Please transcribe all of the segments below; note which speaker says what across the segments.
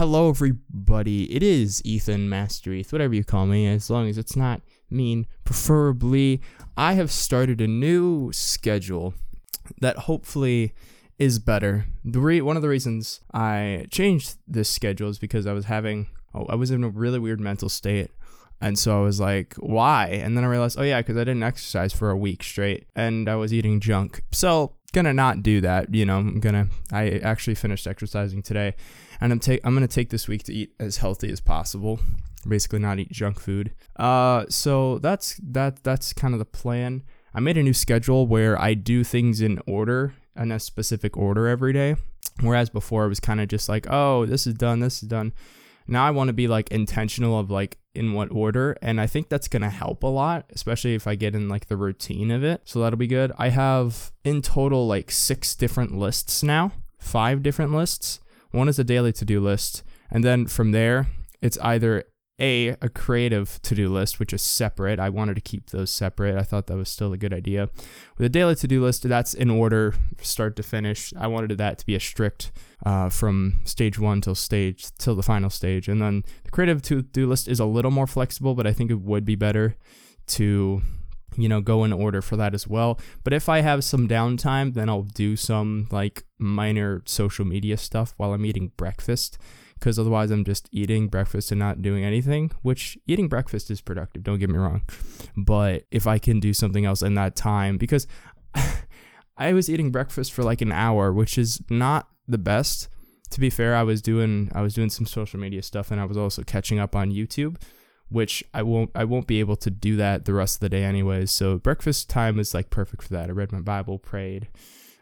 Speaker 1: Hello, everybody. It is Ethan Mastereth, whatever you call me, as long as it's not mean. Preferably, I have started a new schedule that hopefully is better. The re- one of the reasons I changed this schedule is because I was having, oh, I was in a really weird mental state. And so I was like, why? And then I realized, oh, yeah, because I didn't exercise for a week straight and I was eating junk. So, gonna not do that. You know, I'm gonna, I actually finished exercising today and I'm, take, I'm gonna take this week to eat as healthy as possible. Basically, not eat junk food. Uh, so that's that. That's kind of the plan. I made a new schedule where I do things in order, in a specific order every day. Whereas before it was kind of just like, oh, this is done, this is done. Now I want to be like intentional of like in what order, and I think that's gonna help a lot, especially if I get in like the routine of it. So that'll be good. I have in total like six different lists now, five different lists. One is a daily to do list, and then from there, it's either a a creative to-do list which is separate. I wanted to keep those separate. I thought that was still a good idea. With a daily to-do list that's in order start to finish. I wanted that to be a strict uh, from stage one till stage till the final stage. And then the creative to-do list is a little more flexible but i think it would be better to you know go in order for that as well. But if i have some downtime then i'll do some like minor social media stuff while i'm eating breakfast because otherwise I'm just eating breakfast and not doing anything, which eating breakfast is productive, don't get me wrong. But if I can do something else in that time, because I was eating breakfast for like an hour, which is not the best. To be fair, I was doing I was doing some social media stuff and I was also catching up on YouTube, which I won't I won't be able to do that the rest of the day anyways. So breakfast time is like perfect for that. I read my Bible, prayed,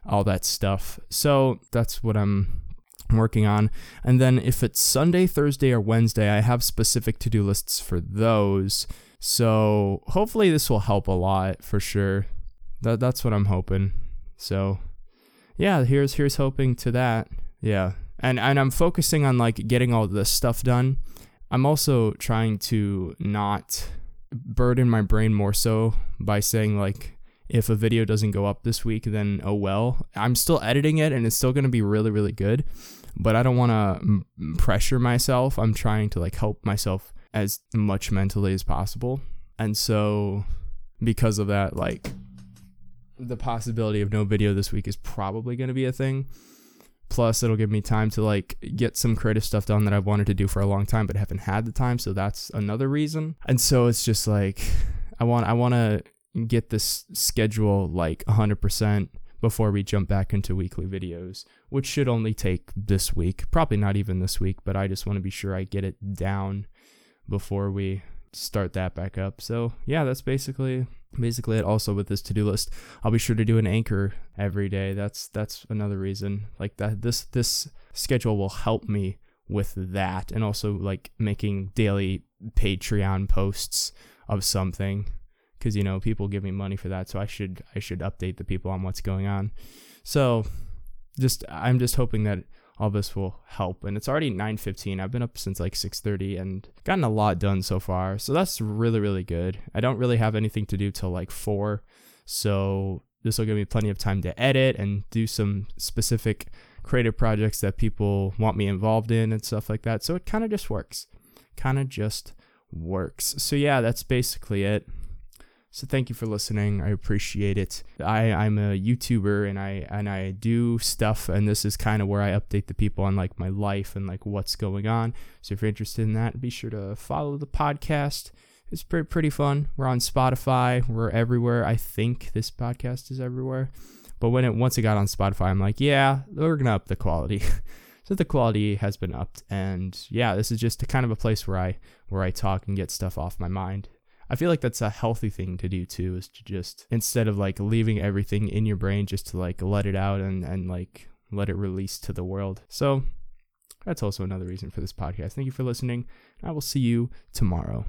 Speaker 1: all that stuff. So that's what I'm working on. And then if it's Sunday, Thursday, or Wednesday, I have specific to do lists for those. So hopefully this will help a lot for sure. That that's what I'm hoping. So yeah, here's here's hoping to that. Yeah. And and I'm focusing on like getting all this stuff done. I'm also trying to not burden my brain more so by saying like if a video doesn't go up this week, then oh well. I'm still editing it and it's still going to be really, really good but I don't want to m- pressure myself. I'm trying to like help myself as much mentally as possible. And so because of that, like the possibility of no video this week is probably going to be a thing. Plus, it'll give me time to like get some creative stuff done that I've wanted to do for a long time, but haven't had the time. So that's another reason. And so it's just like I want I want to get this schedule like 100% before we jump back into weekly videos, which should only take this week. Probably not even this week, but I just want to be sure I get it down before we start that back up. So, yeah, that's basically basically it also with this to-do list. I'll be sure to do an anchor every day. That's that's another reason. Like that this this schedule will help me with that and also like making daily Patreon posts of something because you know people give me money for that so i should i should update the people on what's going on. So just i'm just hoping that all this will help and it's already 9.15 i've been up since like 6.30 and gotten a lot done so far so that's really really good. I don't really have anything to do till like 4 so this will give me plenty of time to edit and do some specific creative projects that people want me involved in and stuff like that so it kind of just works. Kind of just works. So yeah that's basically it so thank you for listening. I appreciate it. I, I'm a YouTuber and I and I do stuff and this is kind of where I update the people on like my life and like what's going on. So if you're interested in that, be sure to follow the podcast. It's pretty pretty fun. We're on Spotify. We're everywhere. I think this podcast is everywhere. But when it once it got on Spotify, I'm like, yeah, we're gonna up the quality. so the quality has been upped, and yeah, this is just a kind of a place where I where I talk and get stuff off my mind I feel like that's a healthy thing to do too, is to just instead of like leaving everything in your brain, just to like let it out and, and like let it release to the world. So that's also another reason for this podcast. Thank you for listening. I will see you tomorrow.